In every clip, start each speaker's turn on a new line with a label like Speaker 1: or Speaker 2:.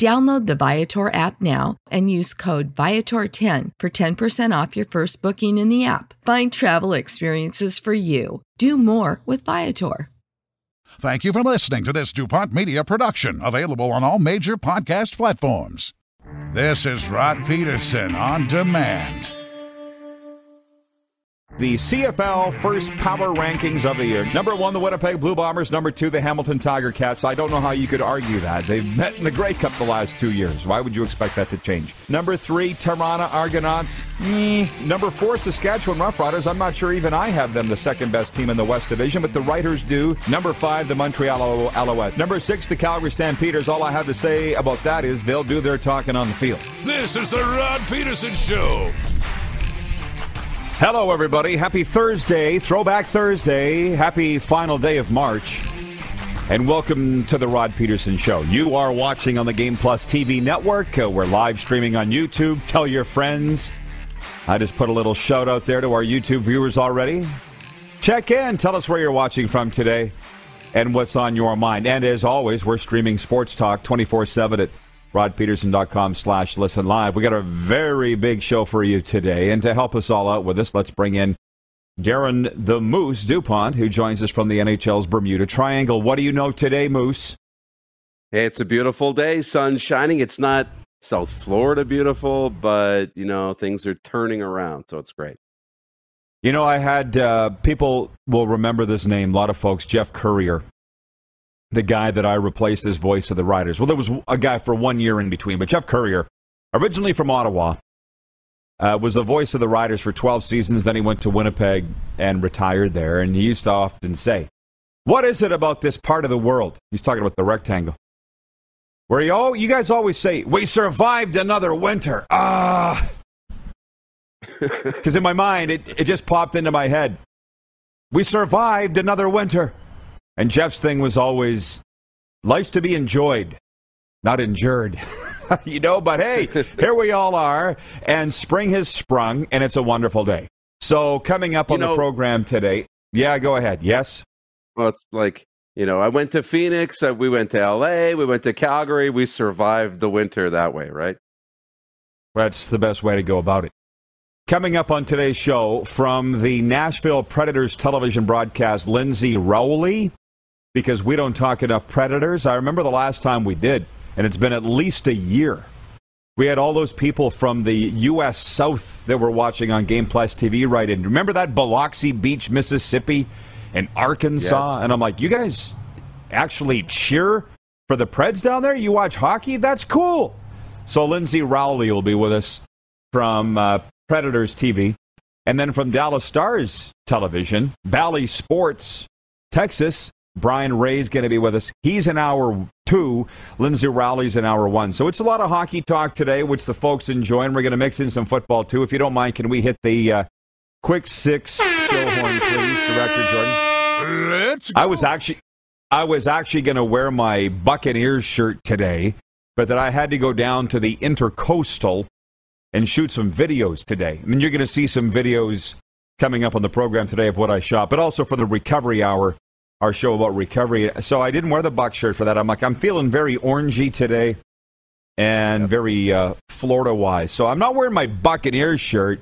Speaker 1: Download the Viator app now and use code Viator10 for 10% off your first booking in the app. Find travel experiences for you. Do more with Viator.
Speaker 2: Thank you for listening to this DuPont Media production, available on all major podcast platforms. This is Rod Pedersen on demand.
Speaker 3: The CFL first power rankings of the year. Number one, the Winnipeg Blue Bombers. Number two, the Hamilton Tiger Cats. I don't know how you could argue that. They've met in the Grey Cup the last two years. Why would you expect that to change? Number three, Toronto Argonauts. Mm. Number four, Saskatchewan Roughriders. I'm not sure even I have them the second best team in the West Division, but the writers do. Number five, the Montreal Alouettes. Number six, the Calgary Stampeders. All I have to say about that is they'll do their talking on the field.
Speaker 4: This is the Rod Pedersen Show.
Speaker 3: Hello, everybody. Happy Thursday, Throwback Thursday. Happy final day of March. And welcome to the Rod Pedersen Show. You are watching on the Game Plus TV network. Uh, we're live streaming on YouTube. Tell your friends. I just put a little shout out there to our YouTube viewers already. Check in. Tell us where you're watching from today and what's on your mind. And as always, we're streaming Sports Talk 24 7 at rodpedersen.com slash listen live. We got a very big show for you today. And to help us all out with this, let's bring in Darren the Moose DuPont, who joins us from the NHL's Bermuda Triangle. What do you know today, Moose?
Speaker 5: Hey, it's a beautiful day, sun shining. It's not South Florida beautiful, but, you know, things are turning around, so it's great.
Speaker 3: You know, I had uh, people will remember this name, a lot of folks, Geoff Currier the guy that I replaced as voice of the Riders. Well, there was a guy for one year in between, but Geoff Currier, originally from Ottawa, uh, was the voice of the Riders for 12 seasons. Then he went to Winnipeg and retired there. And he used to often say, What is it about this part of the world? He's talking about the rectangle. Where you, oh, you guys always say, We survived another winter. Ah. Because in my mind, it, it just popped into my head. We survived another winter. And Geoff's thing was always life's to be enjoyed, not endured. you know, but hey, here we all are, and spring has sprung, and it's a wonderful day. So, coming up on know, the program today, yeah, go ahead. Yes?
Speaker 5: Well, it's like, you know, I went to Phoenix, uh, we went to LA, we went to Calgary, we survived the winter that way, right?
Speaker 3: That's the best way to go about it. Coming up on today's show from the Nashville Predators television broadcast, Lyndsay Rowley because we don't talk enough Predators. I remember the last time we did, and it's been at least a year. We had all those people from the U.S. South that were watching on Game Plus TV right in. Remember that Biloxi Beach, Mississippi, and Arkansas? Yes. And I'm like, you guys actually cheer for the Preds down there? You watch hockey? That's cool. So Lyndsay Rowley will be with us from uh, Predators TV. And then from Dallas Stars Television, Bally Sports, Texas, Brian Ray's going to be with us. He's an hour two. Lyndsay Rowley's in hour one. So it's a lot of hockey talk today, which the folks enjoy, and we're going to mix in some football too. If you don't mind, can we hit the uh, quick six show horn, please, Director Jordan?
Speaker 4: Let's go.
Speaker 3: I was actually, I was actually going to wear my Buccaneers shirt today, but that I had to go down to the Intercoastal and shoot some videos today. I mean, you're going to see some videos coming up on the program today of what I shot, but also for the recovery hour, our show about recovery. So I didn't wear the Buck shirt for that. I'm like, I'm feeling very orangey today and very uh, Florida wise. So I'm not wearing my Buccaneers shirt,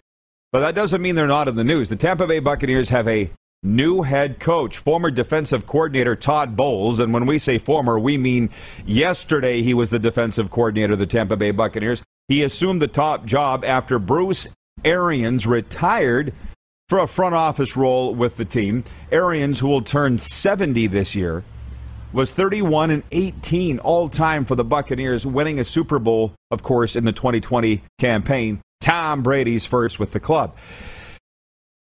Speaker 3: but that doesn't mean they're not in the news. The Tampa Bay Buccaneers have a new head coach, former defensive coordinator Todd Bowles. And when we say former, we mean yesterday he was the defensive coordinator of the Tampa Bay Buccaneers. He assumed the top job after Bruce Arians retired for a front office role with the team. Arians, who will turn 70 this year, was 31 and 18 all time for the Buccaneers, winning a Super Bowl, of course, in the 2020 campaign. Tom Brady's first with the club.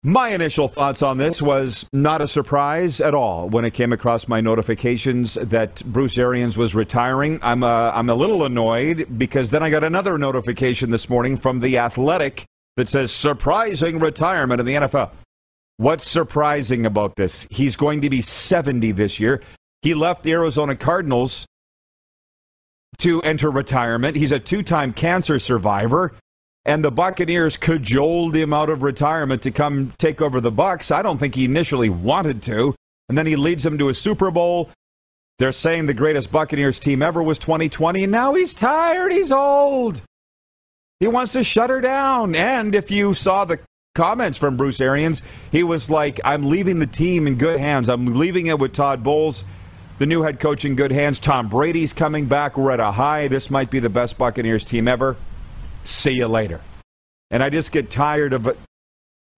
Speaker 3: My initial thoughts on this was not a surprise at all when it came across my notifications that Bruce Arians was retiring. I'm a, I'm a little annoyed because then I got another notification this morning from The Athletic that says surprising retirement in the NFL. What's surprising about this? He's going to be 70 this year. He left the Arizona Cardinals to enter retirement. He's a two time cancer survivor and the Buccaneers cajoled him out of retirement to come take over the Bucks. I don't think he initially wanted to, and then he leads them to a Super Bowl. They're saying the greatest Buccaneers team ever was 2020, and now he's tired. He's old. He wants to shut her down. And if you saw the comments from Bruce Arians, he was like, "I'm leaving the team in good hands. I'm leaving it with Todd Bowles." The new head coach in good hands. Tom Brady's coming back. We're at a high. This might be the best Buccaneers team ever see you later. And I just get tired of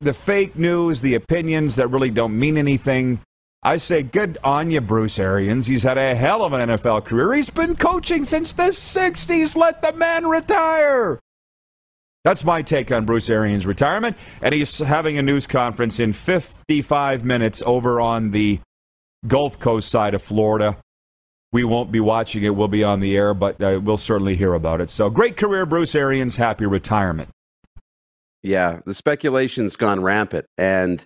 Speaker 3: the fake news, the opinions that really don't mean anything. I say, good on you, Bruce Arians. He's had a hell of an NFL career. He's been coaching since the 60s. Let the man retire. That's my take on Bruce Arians' retirement. And he's having a news conference in 55 minutes over on the Gulf Coast side of Florida we won't be watching it. We'll be on the air, but uh, we'll certainly hear about it. So great career, Bruce Arians. Happy retirement.
Speaker 5: Yeah, the speculation's gone rampant. And,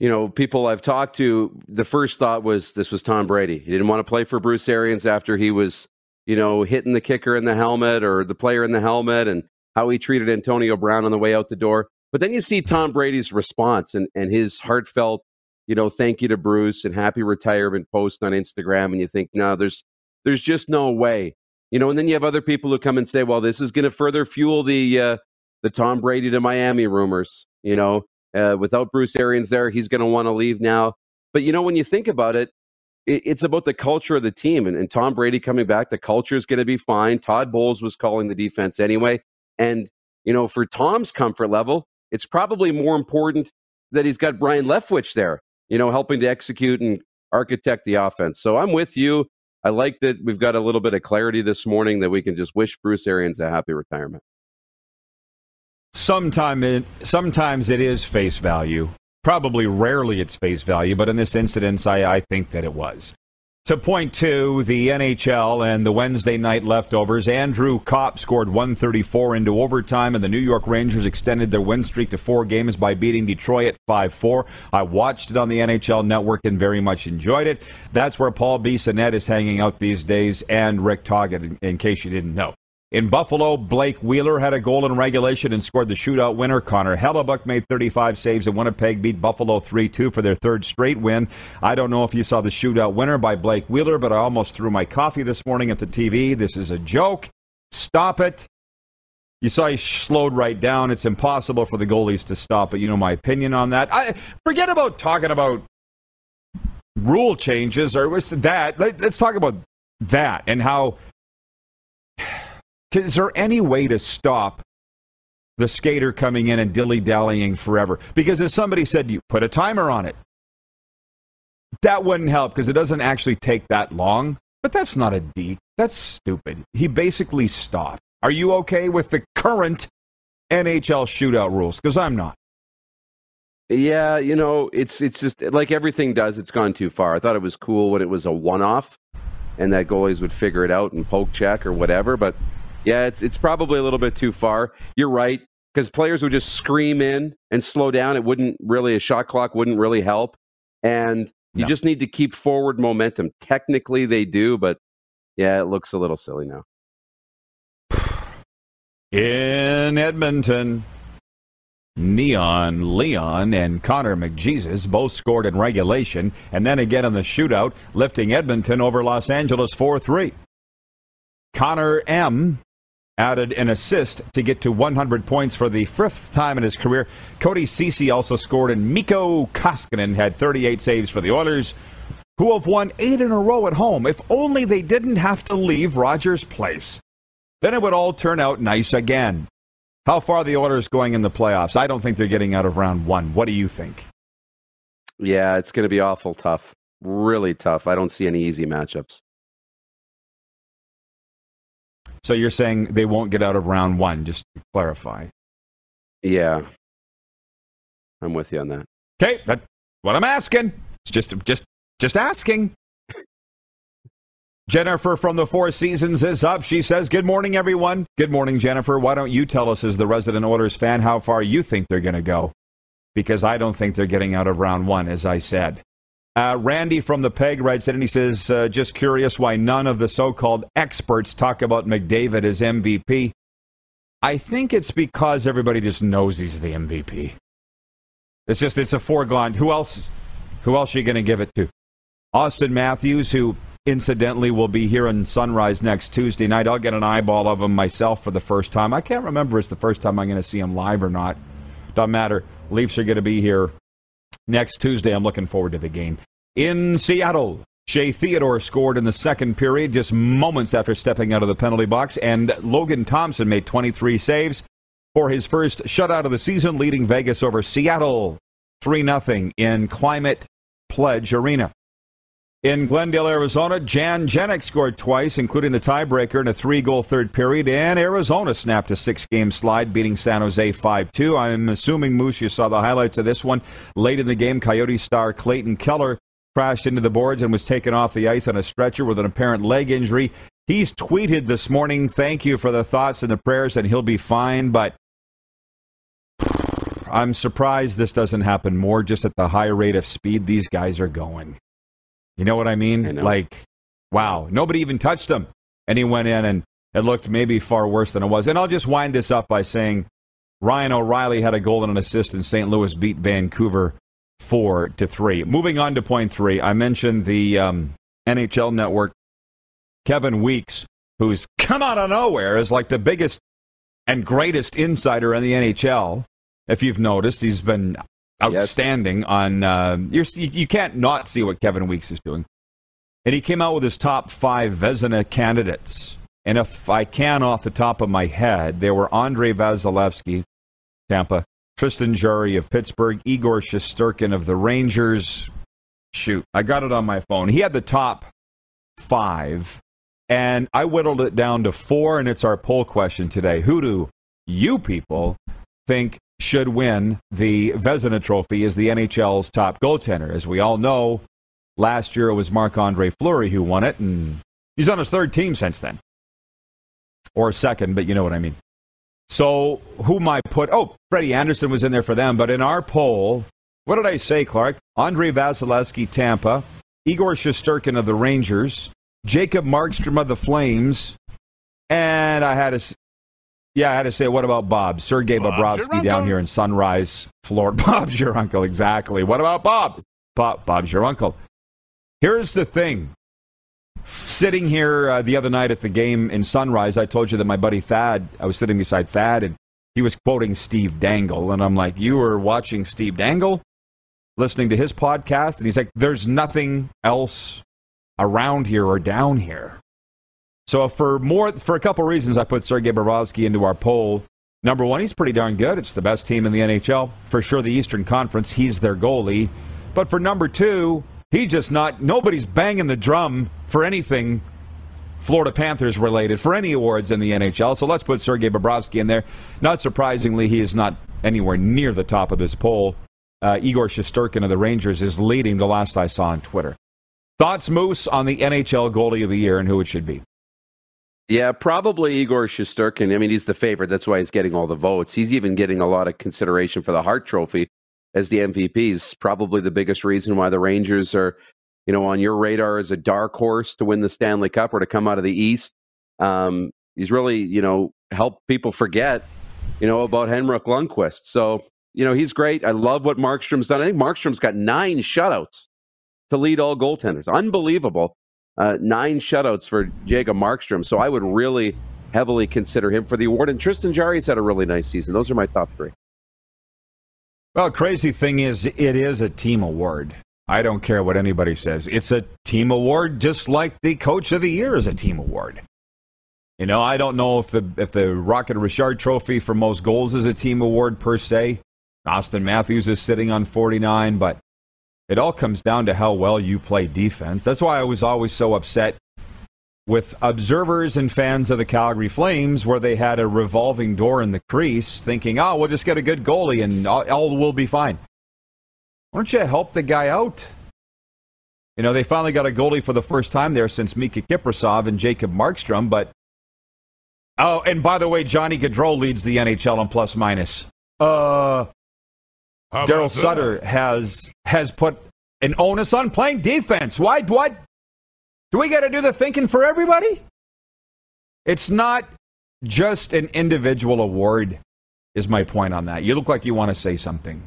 Speaker 5: you know, people I've talked to, the first thought was this was Tom Brady. He didn't want to play for Bruce Arians after he was, you know, hitting the kicker in the helmet or the player in the helmet and how he treated Antonio Brown on the way out the door. But then you see Tom Brady's response and, and his heartfelt you know, thank you to Bruce and happy retirement post on Instagram, and you think, no, there's there's just no way, you know. And then you have other people who come and say, well, this is going to further fuel the uh, the Tom Brady to Miami rumors. You know, uh, without Bruce Arians there, he's going to want to leave now. But you know, when you think about it, it it's about the culture of the team, and, and Tom Brady coming back, the culture is going to be fine. Todd Bowles was calling the defense anyway, and you know, for Tom's comfort level, it's probably more important that he's got Byron Leftwich there you know, helping to execute and architect the offense. So I'm with you. I like that we've got a little bit of clarity this morning that we can just wish Bruce Arians a happy retirement.
Speaker 3: Sometime it, sometimes it is face value. Probably rarely it's face value, but in this instance, I, I think that it was. To point to the NHL and the Wednesday night leftovers, Andrew Copp scored 134 into overtime, and the New York Rangers extended their win streak to four games by beating Detroit at 5 4. I watched it on the NHL network and very much enjoyed it. That's where Paul Bissonnette is hanging out these days, and Rick Tocchet, in case you didn't know. In Buffalo, Blake Wheeler had a goal in regulation and scored the shootout winner. Connor Hellebuyck made 35 saves, and Winnipeg beat Buffalo 3 2 for their third straight win. I don't know if you saw the shootout winner by Blake Wheeler, but I almost threw my coffee this morning at the TV. This is a joke. Stop it. You saw he slowed right down. It's impossible for the goalies to stop it. You know my opinion on that. I forget about talking about rule changes or what's that. Let's talk about that and how is there any way to stop the skater coming in and dilly dallying forever? Because as somebody said, you put a timer on it. That wouldn't help because it doesn't actually take that long. But that's not a deke. That's stupid. He basically stopped. Are you okay with the current NHL shootout rules? Because I'm not.
Speaker 5: Yeah, you know, it's it's just like everything does. It's gone too far. I thought it was cool when it was a one-off, and that goalies would figure it out and poke check or whatever. But yeah, it's it's probably a little bit too far. You're right because players would just scream in and slow down. It wouldn't really a shot clock wouldn't really help, and you
Speaker 3: No.
Speaker 5: just need to keep forward momentum. Technically, they do, but yeah, it looks a little silly now.
Speaker 3: In Edmonton, Neon Leon and Connor McJesus both scored in regulation and then again in the shootout, lifting Edmonton over Los Angeles 4 3. Connor M added an assist to get to 100 points for the fifth time in his career. Cody Ceci also scored, and Mikko Koskinen had 38 saves for the Oilers, who have won eight in a row at home. If only they didn't have to leave Rogers Place then it would all turn out nice again. How far are the Oilers going in the playoffs? I don't think they're getting out of round one. What do you think?
Speaker 5: Yeah, it's going to be awful tough, really tough. I don't see any easy matchups.
Speaker 3: So you're saying they won't get out of round one, just to clarify.
Speaker 5: Yeah, I'm with you on that.
Speaker 3: Okay, that's what I'm asking. It's just just just asking. Jennifer from the Four Seasons is up. She says, Good morning, everyone. Good morning, Jennifer. Why don't you tell us, as the resident Oilers fan, how far you think they're going to go? Because I don't think they're getting out of round one, as I said. Uh, Randy from the Peg writes that, and he says, uh, Just curious why none of the so called experts talk about McDavid as MVP. I think it's because everybody just knows he's the MVP. It's just, it's a foregone. Who else, who else are you going to give it to? Austin Matthews, who incidentally will be here in Sunrise next Tuesday night. I'll get an eyeball of him myself for the first time. I can't remember if it's the first time I'm going to see him live or not. Doesn't matter. Leafs are going to be here next Tuesday. I'm looking forward to the game. In Seattle, Shea Theodore scored in the second period just moments after stepping out of the penalty box, and Logan Thompson made 23 saves for his first shutout of the season, leading Vegas over Seattle 3 0 in Climate Pledge Arena. In Glendale, Arizona, Jan Jenik scored twice, including the tiebreaker in a three goal third period, and Arizona snapped a six game slide, beating San Jose 5 2. I'm assuming, Moose, you saw the highlights of this one. Late in the game, Coyote star Clayton Keller crashed into the boards and was taken off the ice on a stretcher with an apparent leg injury. He's tweeted this morning, Thank you for the thoughts and the prayers, and he'll be fine, but I'm surprised this doesn't happen more just at the high rate of speed these guys are going. You know what I mean?
Speaker 5: I.
Speaker 3: Like, wow, nobody even touched him. And he went in and it looked maybe far worse than it was. And I'll just wind this up by saying Ryan O'Reilly had a goal and an assist, and St. Louis beat Vancouver four to three. Moving on to point three, I mentioned the um, NHL Network. Kevin Weeks, who's come out of nowhere, is like the biggest and greatest insider in the NHL. If you've noticed, he's been outstanding on. Uh, you, you can't not see what Kevin Weeks is doing. And he came out with his top five Vezina candidates. And if I can, off the top of my head, they were Andre Vasilevskiy, Tampa, Tristan Jarry of Pittsburgh, Igor Shesterkin of the Rangers. Shoot, I got it on my phone. He had the top five, and I whittled it down to four, and it's our poll question today. Who do you people think should win the Vezina Trophy as the NHL's top goaltender? As we all know, last year it was Marc Andre Fleury who won it, and he's on his third team since then. Or second, but you know what I mean. So, who might put? Oh, Freddie Andersen was in there for them, but in our poll, what did I say, Clark? Andre Vasilevskiy, Tampa, Igor Shesterkin of the Rangers, Jacob Markstrom of the Flames, and I had s- yeah, I had to say, what about Bob?
Speaker 4: Your
Speaker 3: Bobrovsky down here in Sunrise, Florida. Bob's your uncle, exactly. What about Bob? Bob Bob's your uncle. Here's the thing. Sitting here uh, the other night at the game in Sunrise, I told you that my buddy Thad, I was sitting beside Thad, and he was quoting Steve Dangle. And I'm like, You were watching Steve Dangle? Listening to his podcast? And he's like, There's nothing else around here or down here. So for more, for a couple reasons, I put Sergei Bobrovsky into our poll. Number one, he's pretty darn good. It's the best team in the NHL. For sure, the Eastern Conference, he's their goalie. But for number two, he just not, nobody's banging the drum for anything Florida Panthers related, for any awards in the NHL. So let's put Sergei Bobrovsky in there. Not surprisingly, he is not anywhere near the top of this poll. Uh, Igor Shesterkin of the Rangers is leading the last I saw on Twitter. Thoughts, Moose, on the NHL goalie of the year and who it should be?
Speaker 5: Yeah, probably Igor Shesterkin. I mean, he's the favorite. That's why he's getting all the votes. He's even getting a lot of consideration for the Hart Trophy as the MVP. Is probably the biggest reason why the Rangers are, you know, on your radar as a dark horse to win the Stanley Cup or to come out of the East. Um, he's really, you know, helped people forget, you know, about Henrik Lundqvist. So, you know, he's great. I love what Markstrom's done. I think Markstrom's got nine shutouts to lead all goaltenders. Unbelievable. Uh, nine shutouts for Jacob Markstrom. So I would really heavily consider him for the award. And Tristan Jarry's had a really nice season. Those are my top three.
Speaker 3: Well, crazy thing is, it is a team award. I don't care what anybody says. It's a team award, just like the Coach of the Year is a team award. You know, I don't know if the if the Rocket Richard Trophy for most goals is a team award per se. Austin Matthews is sitting on 49, but it all comes down to how well you play defense. That's why I was always so upset with observers and fans of the Calgary Flames where they had a revolving door in the crease thinking, oh, we'll just get a good goalie and all, will be fine. Why don't you help the guy out? You know, they finally got a goalie for the first time there since Miikka Kiprusoff and Jacob Markstrom, but. Oh, and by the way, Johnny Gaudreau leads the NHL in plus minus. Uh, Darryl Sutter has has put an onus on playing defense. Why? What? Do we got to do the thinking for everybody? It's not just an individual award. Is my point on that? You look like you want to say something.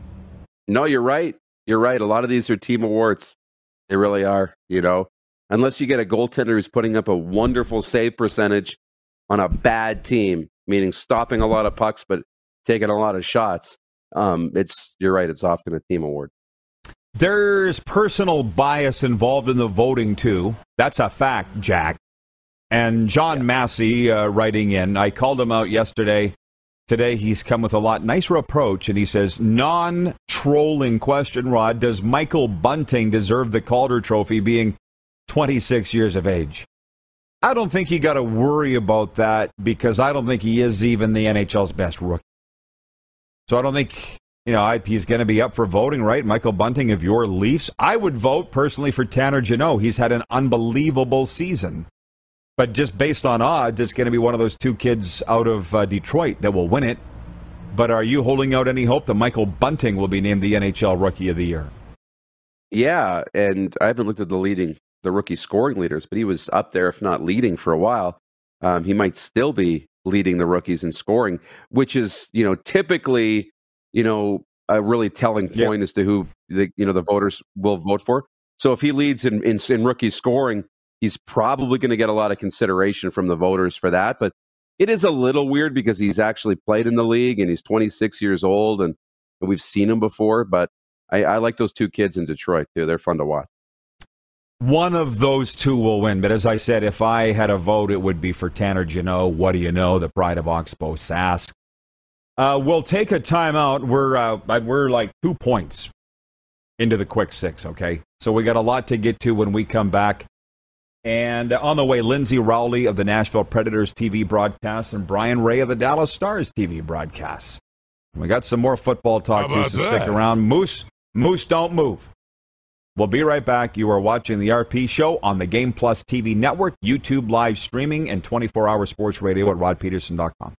Speaker 5: No, you're right. You're right. A lot of these are team awards. They really are. You know, unless you get a goaltender who's putting up a wonderful save percentage on a bad team, meaning stopping a lot of pucks but taking a lot of shots um, it's you're right. It's often a team award.
Speaker 3: There's personal bias involved in the voting too. That's a fact, Jack. And John yeah. Massey uh, writing in, I called him out yesterday. Today he's come with a lot nicer approach, and he says, non-trolling question, Rod, does Michael Bunting deserve the Calder Trophy, being 26 years of age? I don't think you got to worry about that because I don't think he is even the NHL's best rookie. So I don't think, you know, he's going to be up for voting, right? Michael Bunting of your Leafs. I would vote personally for Tanner Jeannot. He's had an unbelievable season. But just based on odds, it's going to be one of those two kids out of uh, Detroit that will win it. But are you holding out any hope that Michael Bunting will be named the NHL Rookie of the Year?
Speaker 5: Yeah, and I haven't looked at the leading, the rookie scoring leaders, but he was up there, if not leading, for a while. Um, he might still be leading the rookies in scoring, which is you know typically you know a really telling point as to who the you know the voters will vote for. So if he leads in in, in rookie scoring, he's probably going to get a lot of consideration from the voters for that. But it is a little weird because he's actually played in the league and he's 26 years old and, and we've seen him before. But I, I like those two kids in Detroit too. They're fun to watch.
Speaker 3: One of those two will win. But as I said, if I had a vote, it would be for Tanner Jeannot. What do you know? The pride of Oxbow Sask. Uh, we'll take a timeout. We're uh, we're like two points into the quick six. Okay, so we got a lot to get to when we come back. And on the way, Lyndsay Rowley of the Nashville Predators TV broadcast and Brian Ray of the Dallas Stars TV broadcast. We got some more football talk too, so that? stick around. Moose, Moose, don't move. We'll be right back. You are watching the RP Show on the Game Plus TV network, YouTube live streaming, and 24 hour sports radio at rodpedersen.com.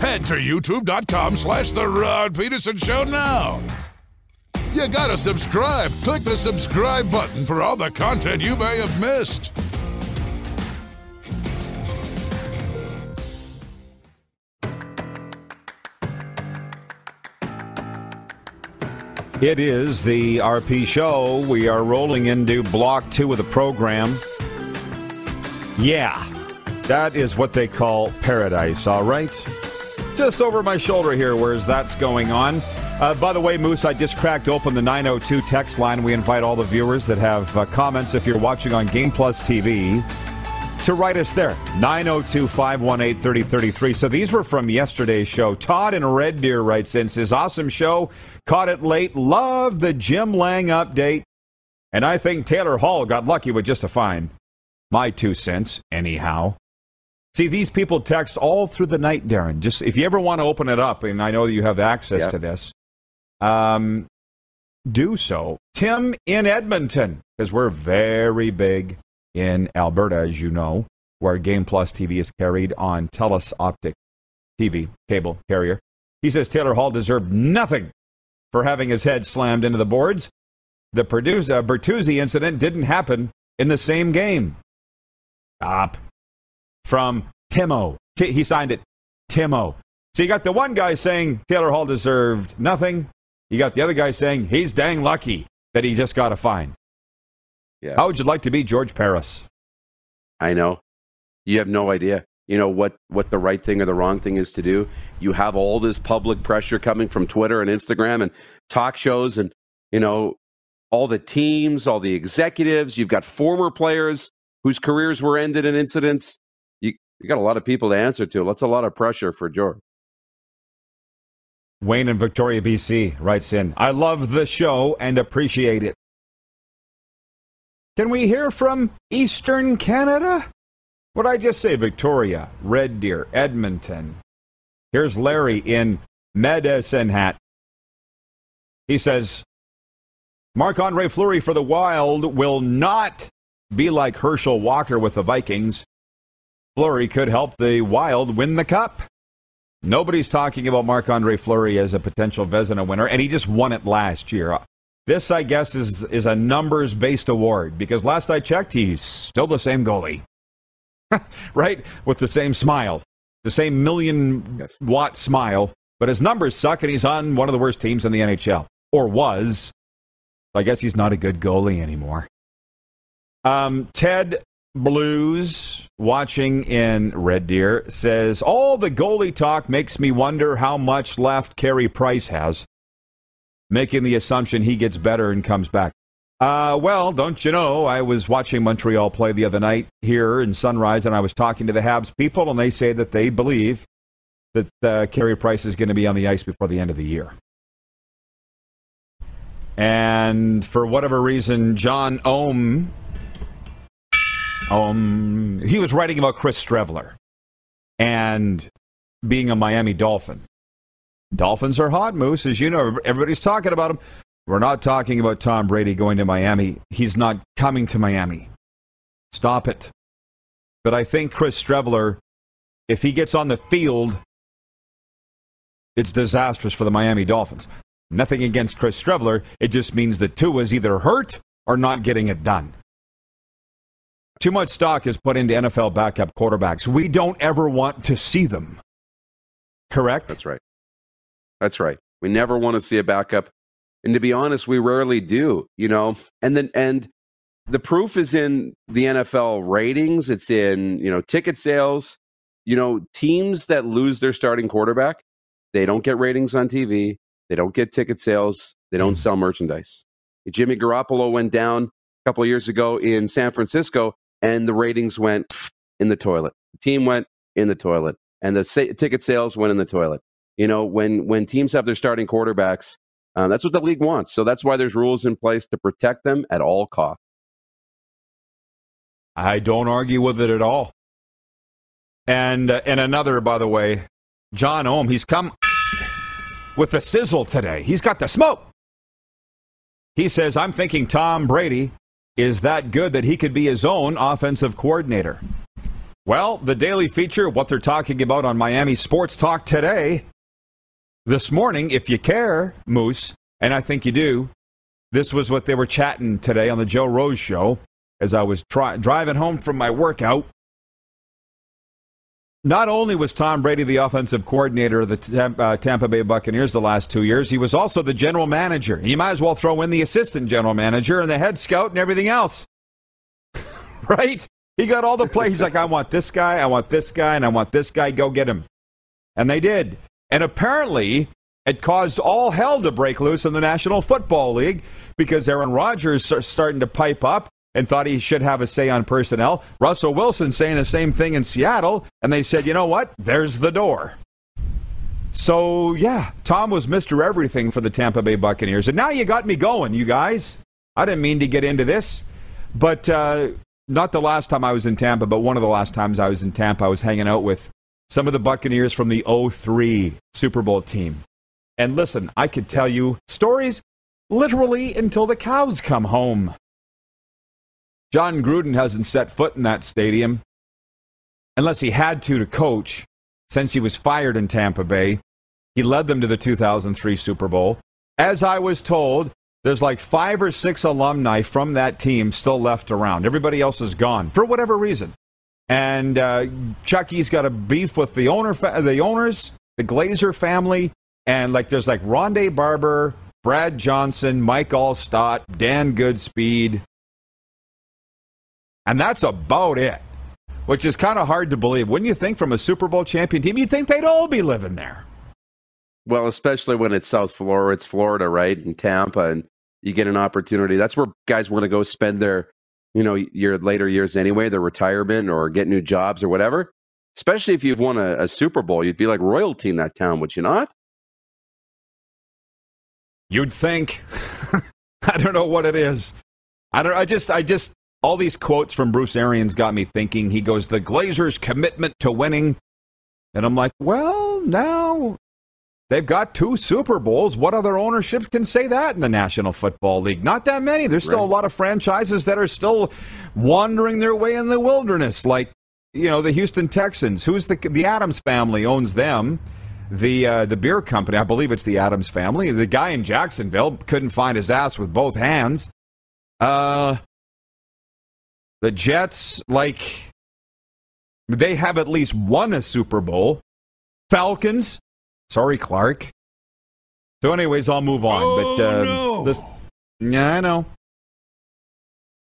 Speaker 4: Head to youtube.com slash The Rod Pedersen Show now. You gotta subscribe. Click the subscribe button for all the content you may have missed.
Speaker 3: It is the RP show. We are rolling into block two of the program. Yeah, that is what they call paradise, all right? Just over my shoulder here, where's that's going on. Uh, by the way, Moose, I just cracked open the 902 text line. We invite all the viewers that have uh, comments if you're watching on Game Plus TV to write us there 902 518 3033. So these were from yesterday's show. Todd in Red Deer writes in says, Awesome show. Caught it late. Love the Jim Lang update. And I think Taylor Hall got lucky with just a fine. My two cents, anyhow. See, these people text all through the night, Darren. Just if you ever want to open it up, and I know you have access to this, um, do so. Tim in Edmonton, because we're very big in Alberta, as you know, where Game Plus TV is carried on TELUS Optic TV, cable carrier. He says Taylor Hall deserved nothing for having his head slammed into the boards. The uh, Bertuzzi incident didn't happen in the same game. Stop. From Timo. T- he signed it. Timo. So you got the one guy saying Taylor Hall deserved nothing. You got the other guy saying he's dang lucky that he just got a fine. Yeah. How would you like to be George Parros?
Speaker 5: I know. You have no idea. You know what, what the right thing or the wrong thing is to do. You have all this public pressure coming from Twitter and Instagram and talk shows and, you know, all the teams, all the executives. You've got former players whose careers were ended in incidents. You, you got a lot of people to answer to. That's a lot of pressure for George.
Speaker 3: Wayne in Victoria, BC writes in I love the show and appreciate it. Can we hear from Eastern Canada? What I just say, Victoria, Red Deer, Edmonton. Here's Larry in Medicine Hat. He says, Marc Andre Fleury for the Wild will not be like Herschel Walker with the Vikings. Fleury could help the Wild win the cup. Nobody's talking about Marc Andre Fleury as a potential Vezina winner, and he just won it last year. This, I guess, is, is a numbers based award because last I checked, he's still the same goalie. right? With the same smile, the same million yes. watt smile, but his numbers suck, and he's on one of the worst teams in the NHL, or was. I guess he's not a good goalie anymore. Um, Ted Blues, watching in Red Deer, says all the goalie talk makes me wonder how much left Carey Price has, making the assumption he gets better and comes back. Uh, well, don't you know? I was watching Montreal play the other night here in Sunrise, and I was talking to the Habs people, and they say that they believe that uh, Carey Price is going to be on the ice before the end of the year. And for whatever reason, John Ohm um, he was writing about Chris Streveler and being a Miami Dolphin. Dolphins are hot, Moose, as you know. Everybody's talking about them. We're not talking about Tom Brady going to Miami. He's not coming to Miami. Stop it. But I think Chris Streveler, if he gets on the field, it's disastrous for the Miami Dolphins. Nothing against Chris Streveler. It just means that Tua is either hurt or not getting it done. Too much stock is put into NFL backup quarterbacks. We don't ever want to see them. Correct?
Speaker 5: That's right. That's right. We never want to see a backup. And to be honest, we rarely do, you know. And then and the proof is in the NFL ratings, it's in, you know, ticket sales. You know, teams that lose their starting quarterback, they don't get ratings on TV, they don't get ticket sales, they don't sell merchandise. Jimmy Garoppolo went down a couple years ago in San Francisco and the ratings went in the toilet. The team went in the toilet, and the sa- ticket sales went in the toilet. You know, when when teams have their starting quarterbacks, um, that's what the league wants. So that's why there's rules in place to protect them at all costs.
Speaker 3: I don't argue with it at all. And uh, and another, by the way, John Ohm, he's come with the sizzle today. He's got the smoke. He says, I'm thinking Tom Brady is that good that he could be his own offensive coordinator? Well, the daily feature, what they're talking about on Miami Sports Talk today, this morning, if you care, Moose, and I think you do, this was what they were chatting today on the Joe Rose show as I was driving home from my workout. Not only was Tom Brady the offensive coordinator of the uh, Tampa Bay Buccaneers the last two years, he was also the general manager. You might as well throw in the assistant general manager and the head scout and everything else. right? He got all the play. He's like, I want this guy, I want this guy, and I want this guy. Go get him. And they did. And apparently, it caused all hell to break loose in the National Football League because Aaron Rodgers is starting to pipe up and thought he should have a say on personnel. Russell Wilson saying the same thing in Seattle, and they said, you know what? There's the door. So, yeah, Tom was Mr. Everything for the Tampa Bay Buccaneers. And now you got me going, you guys. I didn't mean to get into this, but uh, not the last time I was in Tampa, but one of the last times I was in Tampa, I was hanging out with some of the Buccaneers from the 03 Super Bowl team. And listen, I could tell you stories literally until the cows come home. Jon Gruden hasn't set foot in that stadium unless he had to to coach since he was fired in Tampa Bay. He led them to the 2003 Super Bowl. As I was told, there's like five or six alumni from that team still left around. Everybody else is gone for whatever reason. And uh, Chucky's got a beef with the owner, the owners, the Glazer family, and like there's like Rondé Barber, Brad Johnson, Mike Alstott, Dan Goodspeed, and that's about it. Which is kind of hard to believe. Wouldn't you think from a Super Bowl champion team, you'd think they'd all be living there?
Speaker 5: Well, especially when it's South Florida, it's Florida, right? In Tampa, and you get an opportunity. That's where guys want to go spend their, you know, your later years anyway, their retirement or get new jobs or whatever. Especially if you've won a, a Super Bowl, you'd be like royalty in that town, would you not?
Speaker 3: You'd think. I don't know what it is. I don't. I just. I just. All these quotes from Bruce Arians got me thinking. He goes, "The Glazers' commitment to winning," and I'm like, "Well, now They've got two Super Bowls. What other ownership can say that in the National Football League? Not that many. There's still right. a lot of franchises that are still wandering their way in the wilderness, like you know the Houston Texans. Who's the the Adams family owns them? The uh, the beer company, I believe it's the Adams family. The guy in Jacksonville couldn't find his ass with both hands. Uh, the Jets, like they have at least won a Super Bowl. Falcons, Sorry, Clark. So, anyways, I'll move on.
Speaker 4: Oh,
Speaker 3: but uh,
Speaker 4: no.
Speaker 3: this, yeah, I know.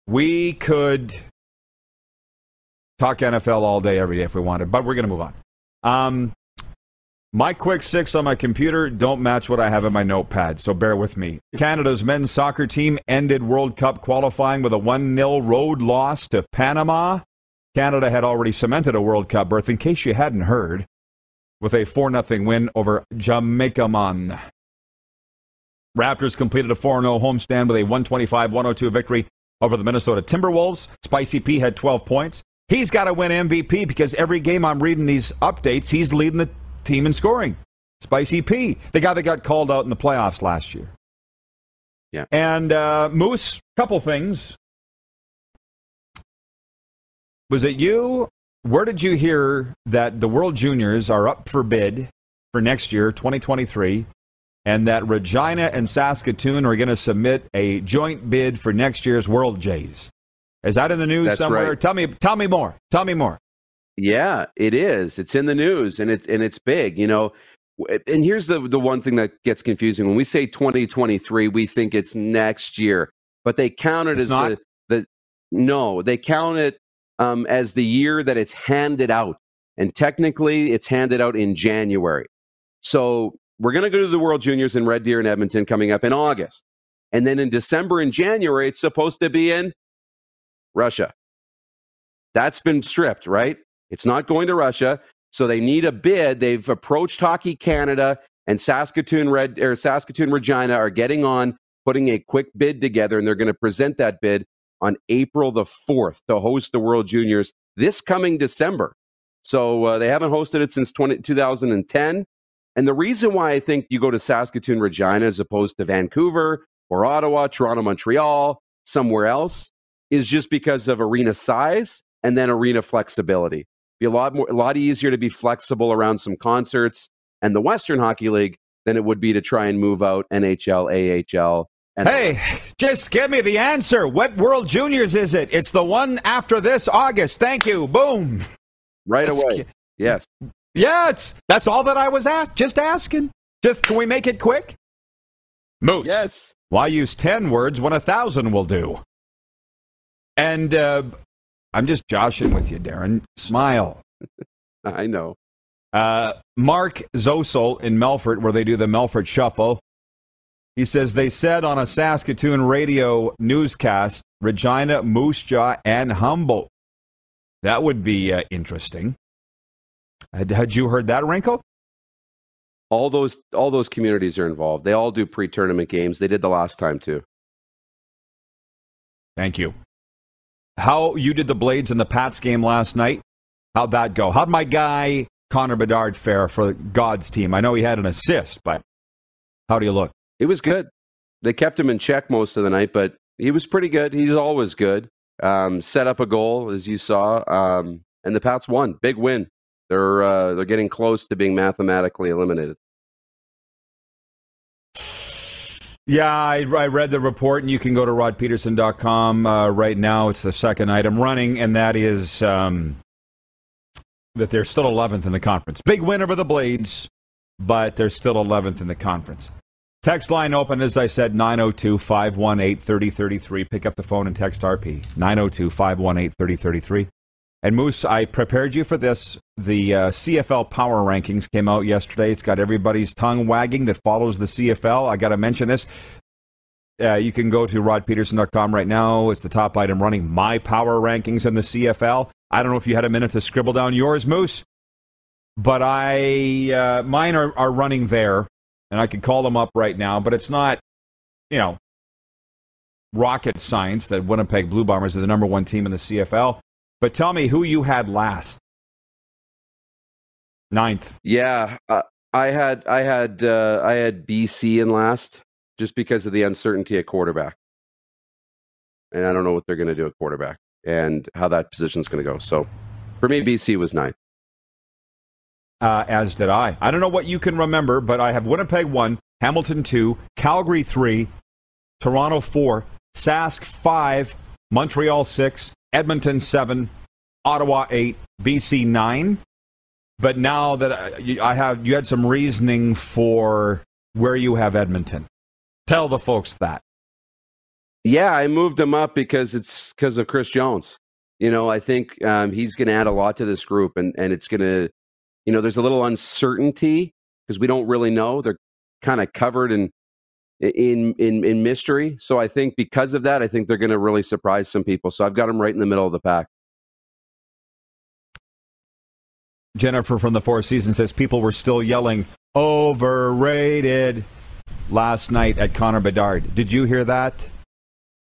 Speaker 3: We could talk NFL all day, every day if we wanted, but we're going to move on. Um, my quick six on my computer don't match what I have in my notepad, so bear with me. Canada's men's soccer team ended World Cup qualifying with a 1 0 road loss to Panama. Canada had already cemented a World Cup berth, in case you hadn't heard with a 4 0 win over Jamaica Man. Raptors completed a 4 0 homestand with a 125 102 victory over the Minnesota Timberwolves. Spicy P had 12 points. He's got to win MVP because every game I'm reading these updates, he's leading the team in scoring. Spicy P, the guy that got called out in the playoffs last year.
Speaker 5: Yeah.
Speaker 3: And uh, Moose, couple things. Was it you where did you hear that the World Juniors are up for bid for next year, 2023, and that Regina and Saskatoon are going to submit a joint bid for next year's World Jays? Is that in the news
Speaker 5: That's
Speaker 3: somewhere?
Speaker 5: Right.
Speaker 3: Tell me, tell me more. Tell me more.
Speaker 5: Yeah, it is. It's in the news, and it's and it's big. You know, and here's the the one thing that gets confusing when we say 2023, we think it's next year, but they count it
Speaker 3: it's
Speaker 5: as
Speaker 3: not?
Speaker 5: the the no, they count it um, as the year that it's handed out. And technically, it's handed out in January. So we're going to go to the World Juniors in Red Deer and Edmonton coming up in August. And then in December and January, it's supposed to be in Russia. That's been stripped, right? It's not going to Russia. So they need a bid. They've approached Hockey Canada and Saskatoon Red or Saskatoon Regina are getting on putting a quick bid together and they're going to present that bid on April the 4th to host the World Juniors this coming December. So uh, they haven't hosted it since 20, 2010. And the reason why I think you go to Saskatoon, Regina, as opposed to Vancouver or Ottawa, Toronto, Montreal, somewhere else, is just because of arena size and then arena flexibility. Be a lot more, a lot easier to be flexible around some concerts and the Western Hockey League than it would be to try and move out NHL, AHL,
Speaker 3: and hey, just give me the answer. What World Juniors is it? It's the one after this August. Thank you. Boom.
Speaker 5: Right that's, away. Yes.
Speaker 3: Yeah, it's that's all that I was asked. Just asking. Just can we make it quick? Moose.
Speaker 5: Yes.
Speaker 3: Why use ten words when a thousand will do? And uh, I'm just joshing with you, Darren. Smile.
Speaker 5: I know.
Speaker 3: Uh, Mark Zosel in Melfort, where they do the Melfort Shuffle, he says they said on a Saskatoon radio newscast, Regina, Moose Jaw, and Humboldt. That would be uh, interesting. Had, had you heard that, Wrinkle?
Speaker 5: All those all those communities are involved. They all do pre-tournament games. They did the last time too.
Speaker 3: Thank you. How you did the Blades in the Pats game last night? How'd that go? How'd my guy Connor Bedard fare for God's team? I know he had an assist, but how do you look?
Speaker 5: It was good. they kept him in check most of the night, but he was pretty good. He's always good. Um, set up a goal as you saw, um, and the Pats won. Big win. They're uh, they're getting close to being mathematically eliminated.
Speaker 3: Yeah, I, I, read the report, and you can go to rodpedersen.com uh, right now. It's the second item running, and that is um, that they're still 11th in the conference. Big win over the Blades, but they're still 11th in the conference. Text line open, as I said, 902 518 3033. Pick up the phone and text RP 902 518 3033. And Moose, I prepared you for this. The uh, CFL power rankings came out yesterday. It's got everybody's tongue wagging that follows the CFL. I got to mention this. Uh, you can go to rodpedersen.com right now. It's the top item running my power rankings in the CFL. I don't know if you had a minute to scribble down yours, Moose, but I uh, mine are, are running there, and I could call them up right now. But it's not, you know, rocket science that Winnipeg Blue Bombers are the number one team in the CFL. But tell me who you had last. Ninth.
Speaker 5: Yeah, uh, I had I had uh, I had BC in last just because of the uncertainty at quarterback, and I don't know what they're going to do at quarterback and how that position's going to go. So for me, BC was ninth.
Speaker 3: Uh, as did I. I don't know what you can remember, but I have Winnipeg one, Hamilton two, Calgary three, Toronto four, Sask five, Montreal six, Edmonton 7, Ottawa 8, BC 9. But now that I have, you had some reasoning for where you have Edmonton. Tell the folks that.
Speaker 5: Yeah, I moved him up because it's because of Chris Jones. You know, I think um, he's going to add a lot to this group, and and it's going to, you know, there's a little uncertainty because we don't really know. They're kind of covered in in in in mystery. So I think because of that, I think they're going to really surprise some people. So I've got them right in the middle of the pack.
Speaker 3: Jennifer from the Four Seasons says people were still yelling overrated last night at Connor Bedard. Did you hear that?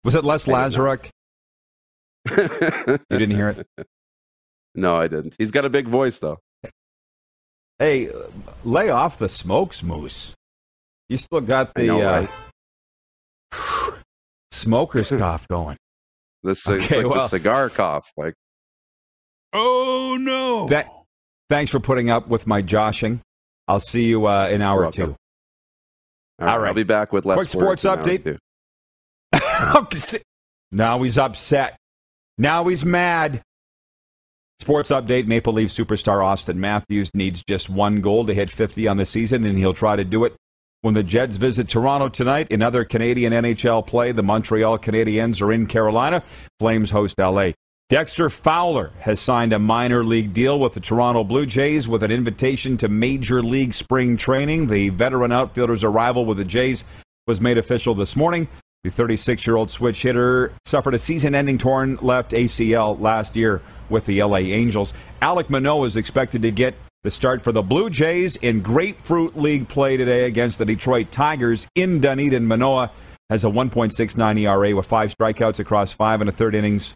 Speaker 3: Was it Les Lazaruk? you didn't hear it?
Speaker 5: No, I didn't. He's got a big voice though.
Speaker 3: Hey, lay off the smokes, Moose. You still got the know, uh, right? smoker's cough going.
Speaker 5: This is okay, like well, the cigar cough. Like,
Speaker 4: oh no! That,
Speaker 3: thanks for putting up with my joshing. I'll see you uh, in an hour or two.
Speaker 5: All right, All right, I'll be back with less
Speaker 3: quick sports update. now he's upset. Now he's mad. Sports update Maple Leaf superstar Auston Matthews needs just one goal to hit 50 on the season, and he'll try to do it when the Jets visit Toronto tonight, in other Canadian NHL play, the Montreal Canadiens are in Carolina. Flames host LA. Dexter Fowler has signed a minor league deal with the Toronto Blue Jays with an invitation to Major League Spring Training. The veteran outfielder's arrival with the Jays was made official this morning. The 36 year old switch hitter suffered a season ending torn left ACL last year with the LA Angels. Alek Manoah is expected to get the start for the Blue Jays in Grapefruit League play today against the Detroit Tigers in Dunedin. Manoah has a 1.69 ERA with five strikeouts across five and a third innings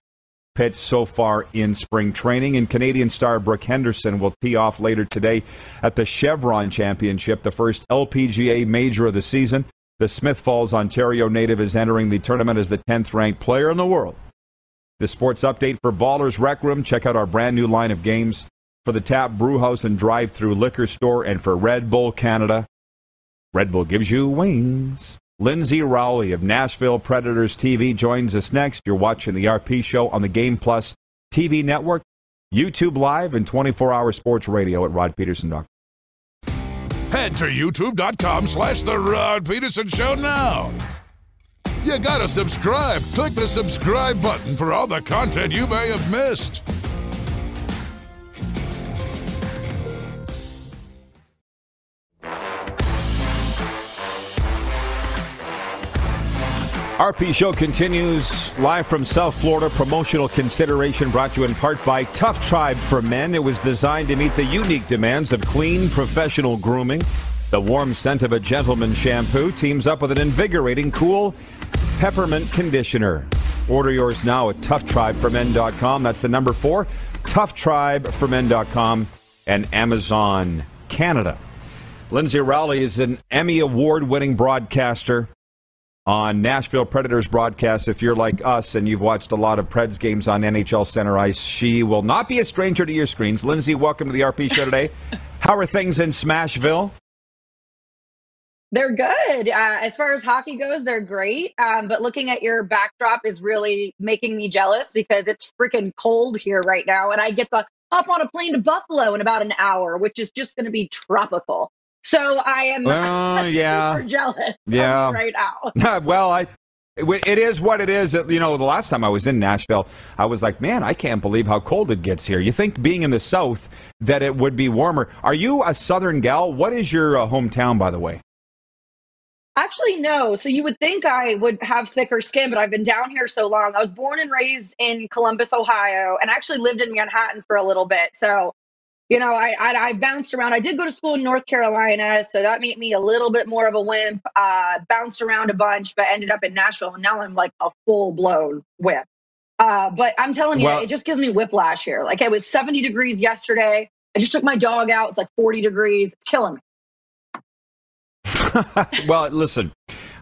Speaker 3: pitched so far in spring training. And Canadian star Brooke Henderson will tee off later today at the Chevron Championship, the first LPGA major of the season. The Smith Falls, Ontario native is entering the tournament as the 10th ranked player in the world. The sports update for Ballers Rec Room. Check out our brand new line of games for the Tap Brewhouse and Drive Through Liquor Store, and for Red Bull Canada. Red Bull gives you wings. Lyndsay Rowley of Nashville Predators TV joins us next. You're watching the RP Show on the Game Plus TV network, YouTube Live, and 24-hour sports radio at rodpedersen.com.
Speaker 4: Head to youtube.com slash The Rod Pedersen Show now. You gotta subscribe. Click the subscribe button for all the content you may have missed.
Speaker 3: RP Show continues live from South Florida. Promotional consideration brought to you in part by Tough Tribe for Men. It was designed to meet the unique demands of clean, professional grooming. The warm scent of a gentleman shampoo teams up with an invigorating, cool peppermint conditioner. Order yours now at toughtribeformen.com. That's the number four, toughtribeformen.com and Amazon Canada. Lyndsay Rowley is an Emmy Award winning broadcaster on Nashville Predators broadcast. If you're like us and you've watched a lot of Preds games on NHL Center Ice, she will not be a stranger to your screens. Lyndsay, welcome to the RP show today. How are things in Smashville?
Speaker 6: They're good. Uh, as far as hockey goes, they're great. Um, but looking at your backdrop is really making me jealous because it's freaking cold here right now. And I get to hop on a plane to Buffalo in about an hour, which is just going to be tropical. So I am
Speaker 3: uh, yeah.
Speaker 6: super jealous
Speaker 3: yeah.
Speaker 6: right now.
Speaker 3: well, I it is what it is. You know, the last time I was in Nashville, I was like, man, I can't believe how cold it gets here. You think being in the South that it would be warmer. Are you a Southern gal? What is your uh, hometown, by the way?
Speaker 6: Actually, no. So you would think I would have thicker skin, but I've been down here so long. I was born and raised in Columbus, Ohio, and actually lived in Manhattan for a little bit. So, you know, I, I, I bounced around. I did go to school in North Carolina, so that made me a little bit more of a wimp. Uh, bounced around a bunch, but ended up in Nashville, and now I'm like a full blown wimp. Uh, but I'm telling you, well, it just gives me whiplash here. Like it was 70 degrees yesterday. I just took my dog out. It's like 40 degrees. It's killing me.
Speaker 3: well, listen,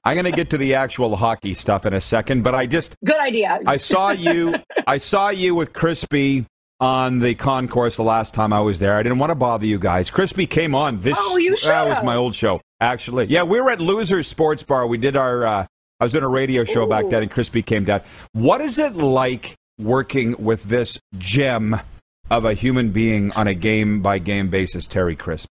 Speaker 3: I'm going to get to the actual hockey stuff in a second, but I just
Speaker 6: good idea.
Speaker 3: I saw you. I saw you with Crispy on the concourse the last time I was there. I didn't want to bother you guys. Crispy came on this.
Speaker 6: Oh, you should.
Speaker 3: That was my old show, actually. Yeah, we were at Losers Sports Bar. We did our. Uh, I was doing a radio show Ooh. back then, and Crispy came down. What is it like working with this gem of a human being on a game by game basis, Terry Crisp?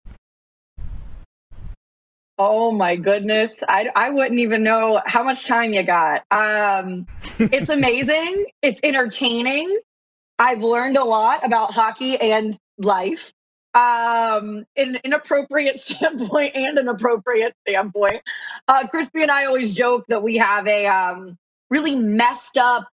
Speaker 6: Oh my goodness. I, I wouldn't even know how much time you got. Um, it's amazing. it's entertaining. I've learned a lot about hockey and life um, in an appropriate standpoint and an appropriate standpoint. Uh, Crispy and I always joke that we have a um, really messed up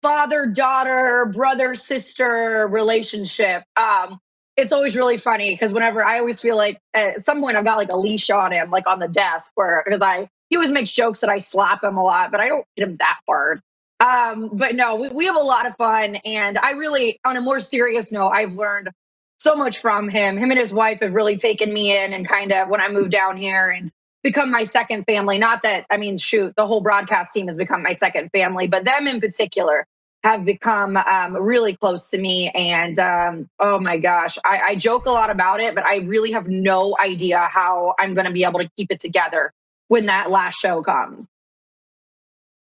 Speaker 6: father daughter, brother sister relationship. Um, it's always really funny because whenever I always feel like at some point I've got like a leash on him, like on the desk, where because I he always makes jokes that I slap him a lot, but I don't hit him that hard. Um, but no, we, we have a lot of fun, and I really, on a more serious note, I've learned so much from him. Him and his wife have really taken me in, and kind of when I moved down here and become my second family. Not that I mean, shoot, the whole broadcast team has become my second family, but them in particular have become um, really close to me. And um, oh my gosh, I, I joke a lot about it, but I really have no idea how I'm going to be able to keep it together when that last show comes.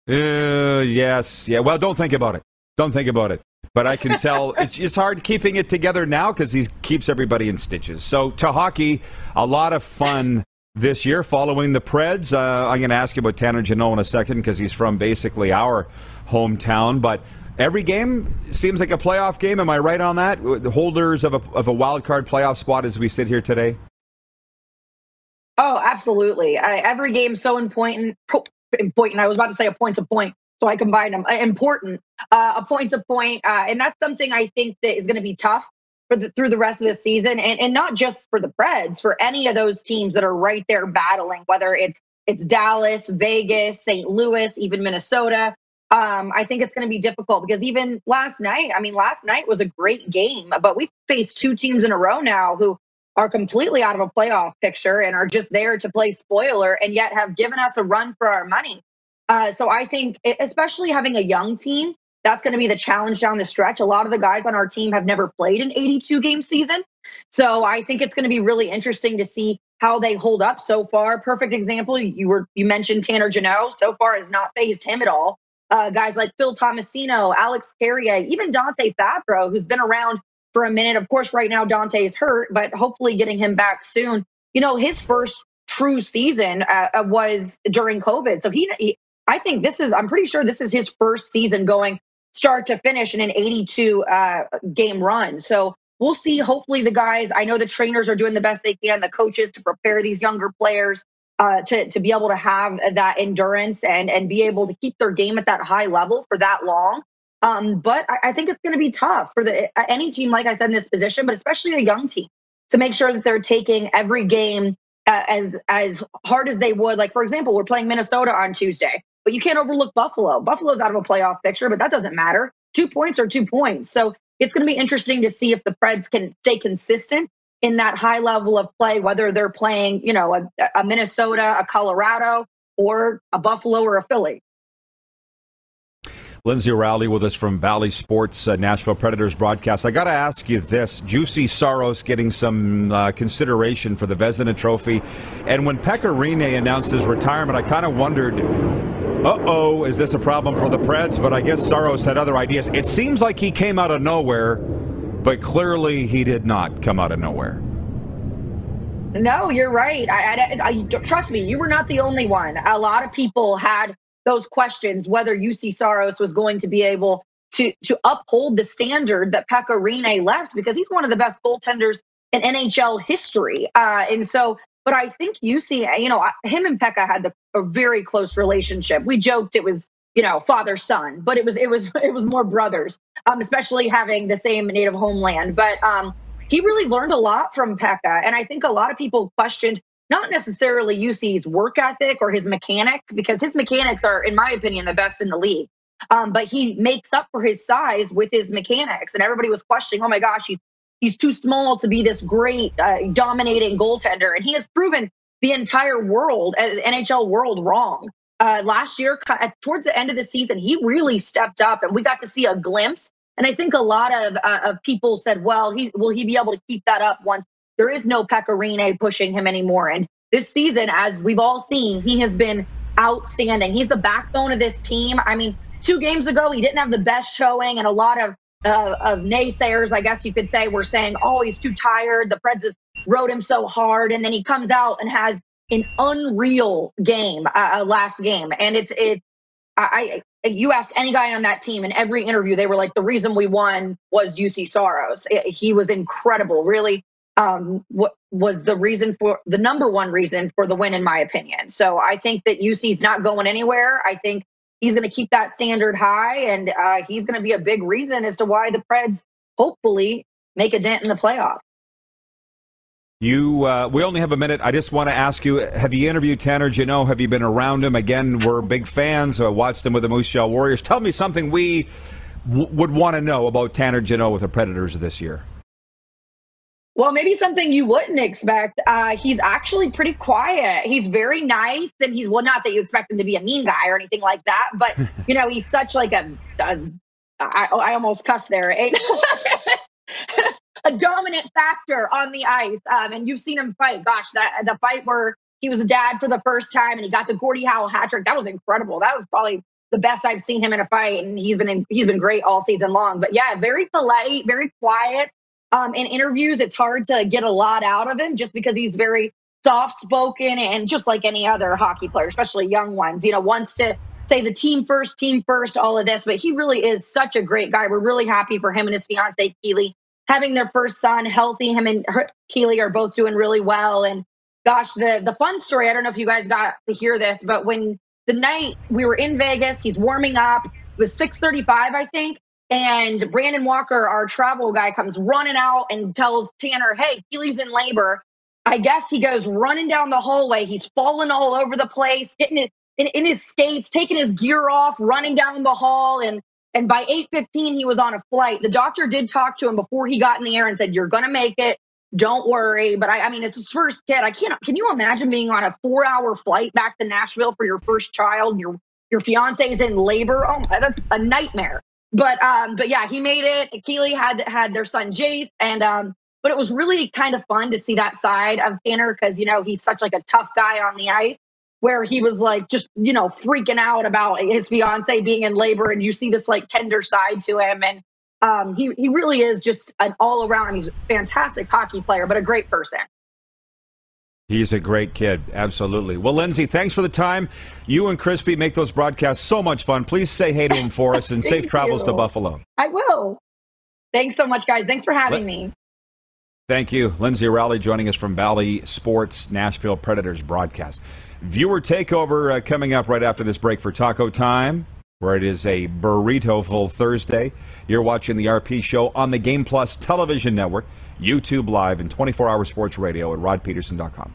Speaker 3: Uh, yes. Yeah. Well, don't think about it. Don't think about it. But I can tell it's, it's hard keeping it together now because he keeps everybody in stitches. So to hockey, a lot of fun this year following the Preds. Uh, I'm going to ask you about Tanner Jeannot in a second because he's from basically our hometown. But Every game seems like a playoff game. Am I right on that? The holders of a, of a wild card playoff spot as we sit here today?
Speaker 6: Oh, absolutely. I, every game so important. Important. I was about to say a point's a point, so I combined them. Uh, important. Uh, a point's a point, uh, and that's something I think that is going to be tough for the through the rest of the season, and and not just for the Preds, for any of those teams that are right there battling, whether it's it's Dallas, Vegas, St. Louis, even Minnesota um, I think it's going to be difficult because even last night, I mean, last night was a great game, but we faced two teams in a row now who are completely out of a playoff picture and are just there to play spoiler and yet have given us a run for our money. Uh, so I think, especially having a young team, that's going to be the challenge down the stretch. A lot of the guys on our team have never played an 82 game season. So I think it's going to be really interesting to see how they hold up so far. Perfect example, you were you mentioned Tanner Jeannot. So far has not phased him at all uh, guys like Phil Tomasino, Alex Carrier, even Dante Fabbro, who's been around for a minute. Of course, right now Dante is hurt, but hopefully getting him back soon. You know, his first true season uh, uh, was during COVID. So he, he, I think this is, I'm pretty sure this is his first season going start to finish in an 82 uh, game run. So we'll see. Hopefully, the guys, I know the trainers are doing the best they can, the coaches to prepare these younger players uh, to to be able to have that endurance and and be able to keep their game at that high level for that long. Um, but I, I, think it's going to be tough for the any team, like I said, in this position, but especially a young team, to make sure that they're taking every game uh, as as hard as they would. Like for example, we're playing Minnesota on Tuesday, but you can't overlook Buffalo. Buffalo's out of a playoff picture, but that doesn't matter. Two points are two points. So it's going to be interesting to see if the Preds can stay consistent in that high level of play, whether they're playing, you know, a, a Minnesota, a Colorado, or a Buffalo or a Philly.
Speaker 3: Lyndsay Rowley with us from Bally Sports uh, Nashville Predators broadcast. I got to ask you this: Juuse Saros getting some uh, consideration for the Vezina Trophy, and when Pekka Rinne announced his retirement, I kind of wondered, "Uh oh, is this a problem for the Preds?" But I guess Saros had other ideas. It seems like he came out of nowhere, but clearly he did not come out of nowhere.
Speaker 6: No, you're right. I, I, I, trust me, you were not the only one. A lot of people had those questions whether Juuse Saros was going to be able to to uphold the standard that Pekka Rinne left because he's one of the best goaltenders in NHL history. Uh, and so, but I think Juuse, you know, him and Pekka had the, a very close relationship. We joked it was you know father son, but it was it was it was more brothers, um, especially having the same native homeland. But um, he really learned a lot from Pekka, and I think a lot of people questioned not necessarily Juuse's work ethic or his mechanics, because his mechanics are, in my opinion, the best in the league. Um, but he makes up for his size with his mechanics, and everybody was questioning, "Oh my gosh, he's he's too small to be this great, uh, dominating goaltender," and he has proven the entire world, uh, NHL world, wrong. Uh, last year, towards the end of the season, he really stepped up, and we got to see a glimpse. And I think a lot of uh, of people said, "Well, he will he be able to keep that up once there is no Pekka Rinne pushing him anymore. And this season, as we've all seen, he has been outstanding. He's the backbone of this team. I mean, two games ago, he didn't have the best showing, and a lot of uh, of naysayers, I guess you could say, were saying, "Oh, he's too tired. The Preds have rode him so hard," and then he comes out and has an unreal game uh, last game, and it's it. I, I you ask any guy on that team in every interview, they were like, "The reason we won was Juuse Saros. It, he was incredible. Really um, what was the reason for the number one reason for the win, in my opinion. So I think that Juuse's not going anywhere. I think he's going to keep that standard high, and uh, he's going to be a big reason as to why the Preds hopefully make a dent in the playoff.
Speaker 3: You, uh, we only have a minute. I just want to ask you: Have you interviewed Tanner Jeannot? Have you been around him? Again, we're big fans. Uh, watched him with the Moose Jaw Warriors. Tell me something we w- would want to know about Tanner Jeannot with the Predators this year.
Speaker 6: Well, maybe something you wouldn't expect. Uh, he's actually pretty quiet. He's very nice, and he's well, not that you expect him to be a mean guy or anything like that, but you know, he's such like a. a I, I almost cussed there. A, a dominant factor on the ice, um, and you've seen him fight. Gosh, that the fight where he was a dad for the first time and he got the Gordie Howe hat trick. That was incredible. That was probably the best I've seen him in a fight, and he's been in, he's been great all season long. But yeah, very polite, very quiet um, in interviews, it's hard to get a lot out of him just because he's very soft spoken and just like any other hockey player, especially young ones, you know, wants to say the team first, team first, all of this. But he really is such a great guy. We're really happy for him and his fiance, Keely, having their first son healthy. Him and her, Keely are both doing really well. And gosh, the, the fun story, I don't know if you guys got to hear this, but when the night we were in Vegas, he's warming up. It was 635, I think. And Brandon Walker, our travel guy, comes running out and tells Tanner, hey, Keely's in labor. I guess he goes running down the hallway. He's falling all over the place, getting it in, in his skates, taking his gear off, running down the hall. And and by 8:15, he was on a flight. The doctor did talk to him before he got in the air and said, You're gonna make it. Don't worry. But I, I mean, it's his first kid. I can't can you imagine being on a four hour flight back to Nashville for your first child? and Your your fiance is in labor. Oh, that's a nightmare but um, but yeah, he made it. Keely had had their son Jace, and um, but it was really kind of fun to see that side of Tanner because you know he's such like a tough guy on the ice, where he was like just you know freaking out about his fiance being in labor, and you see this like tender side to him, and um, he he really is just an all around. He's a fantastic hockey player, but a great person.
Speaker 3: He's a great kid, absolutely. Well, Lyndsay, thanks for the time. You and Crispy make those broadcasts so much fun. Please say hey to him for us and safe travels
Speaker 6: you.
Speaker 3: to Buffalo.
Speaker 6: I will. Thanks so much, guys. Thanks for having Let- me.
Speaker 3: Thank you. Lyndsay Rowley joining us from Bally Sports Nashville Predators broadcast. Viewer takeover uh, coming up right after this break for Taco Time, where it is a burrito full Thursday. You're watching the RP show on the Game Plus television network, YouTube Live, and 24 hour sports radio at rodpedersen.com.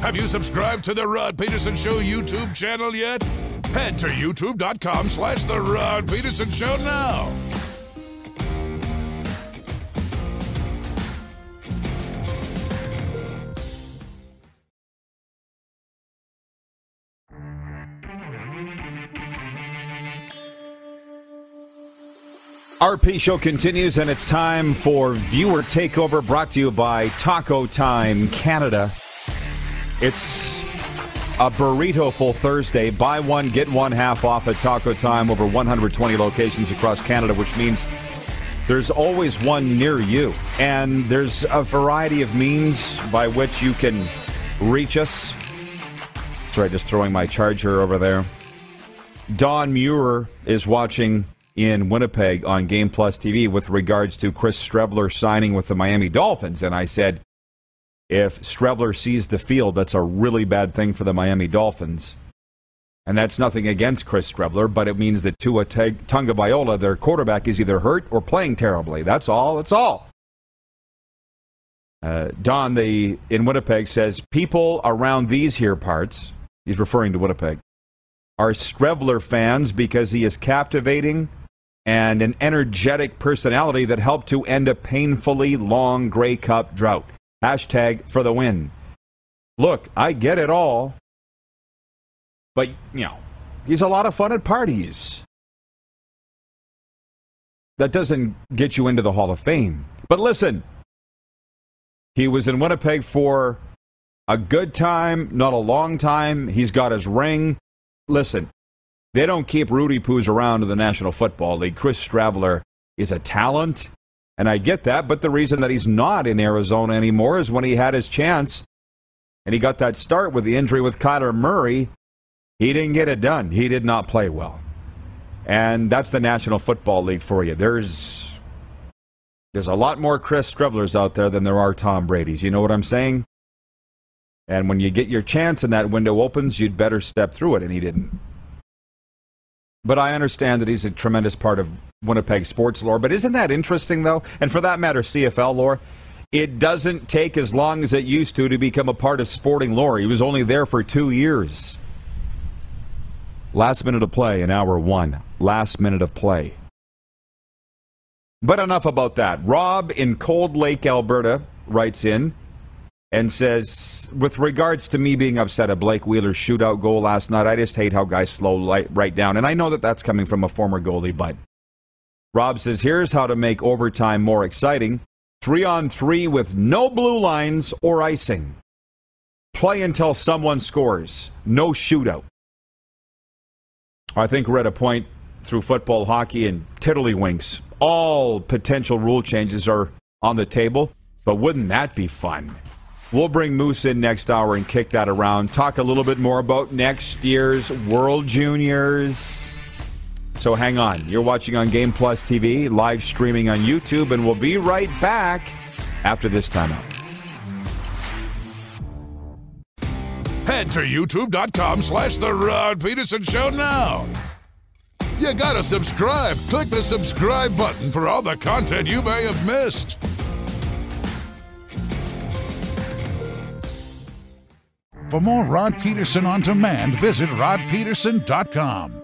Speaker 4: Have you subscribed to the Rod Pedersen Show YouTube channel yet? Head to youtube.com slash the Rod Pedersen Show now.
Speaker 3: RP Show continues, and it's time for Viewer Takeover brought to you by Taco Time Canada. It's a burrito full Thursday. Buy one, get one half off at Taco Time, over 120 locations across Canada, which means there's always one near you. And there's a variety of means by which you can reach us. Sorry, just throwing my charger over there. Don Muir is watching in Winnipeg on Game Plus TV with regards to Chris Streveler signing with the Miami Dolphins. And I said, if Streveler sees the field, that's a really bad thing for the Miami Dolphins. And that's nothing against Chris Streveler, but it means that Tua Tagovailoa, their quarterback, is either hurt or playing terribly. That's all. That's all. Uh, Don, the in Winnipeg, says people around these here parts, he's referring to Winnipeg, are Streveler fans because he is captivating and an energetic personality that helped to end a painfully long Grey Cup drought. Hashtag for the win. Look, I get it all. But, you know, he's a lot of fun at parties. That doesn't get you into the Hall of Fame. But listen, he was in Winnipeg for a good time, not a long time. He's got his ring. Listen, they don't keep Rudy Poos around in the National Football League. Chris Streveler is a talent, and I get that, but the reason that he's not in Arizona anymore is when he had his chance and he got that start with the injury with Kyler Murray. He didn't get it done. He did not play well. And that's the National Football League for you. There's there's a lot more Chris Strevelers out there than there are Tom Brady's. You know what I'm saying? And when you get your chance and that window opens, you'd better step through it, and he didn't. But I understand that he's a tremendous part of Winnipeg sports lore. But isn't that interesting, though? And for that matter, CFL lore. It doesn't take as long as it used to to become a part of sporting lore. He was only there for two years. Last minute of play in hour one. Last minute of play. But enough about that. Rob in Cold Lake, Alberta, writes in and says, with regards to me being upset at Blake Wheeler's shootout goal last night, I just hate how guys slow light right down. And I know that that's coming from a former goalie, but Rob says, here's how to make overtime more exciting three on three with no blue lines or icing. Play until someone scores. No shootout. I think we're at a point through football, hockey, and tiddlywinks. All potential rule changes are on the table, but wouldn't that be fun? We'll bring Moose in next hour and kick that around. Talk a little bit more about next year's World Juniors. So hang on. You're watching on Game Plus TV, live streaming on YouTube, and we'll be right back after this timeout.
Speaker 4: Head to youtube.com slash The Rod Pedersen Show now. You gotta subscribe. Click the subscribe button for all the content you may have missed.
Speaker 2: For more Rod Pedersen on demand, visit rodpedersen.com.